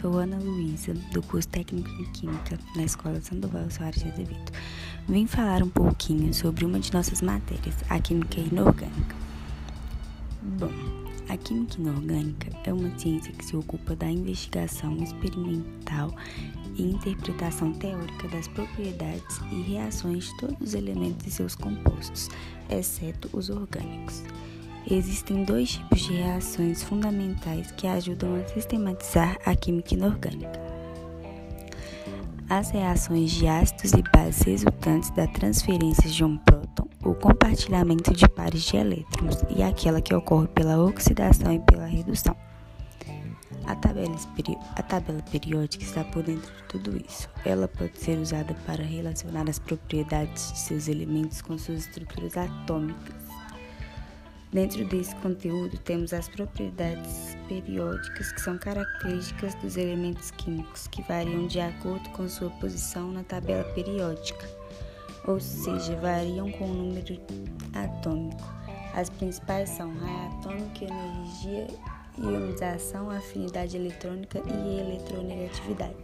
sou Ana Luísa, do curso Técnico em Química na Escola Sandoval Soares de Azevedo. Vim falar um pouquinho sobre uma de nossas matérias, a Química Inorgânica. Bom, a Química Inorgânica é uma ciência que se ocupa da investigação experimental e interpretação teórica das propriedades e reações de todos os elementos e seus compostos, exceto os orgânicos. Existem dois tipos de reações fundamentais que ajudam a sistematizar a química inorgânica. As reações de ácidos e bases resultantes da transferência de um próton ou compartilhamento de pares de elétrons e aquela que ocorre pela oxidação e pela redução. A tabela, a tabela, periódica está por dentro de tudo isso. Ela pode ser usada para relacionar as propriedades de seus elementos com suas estruturas atômicas Dentro desse conteúdo, temos as propriedades periódicas, que são características dos elementos químicos que variam de acordo com sua posição na tabela periódica, ou seja, variam com o número atômico. As principais são raio atômico, energia, ionização, afinidade eletrônica e eletronegatividade.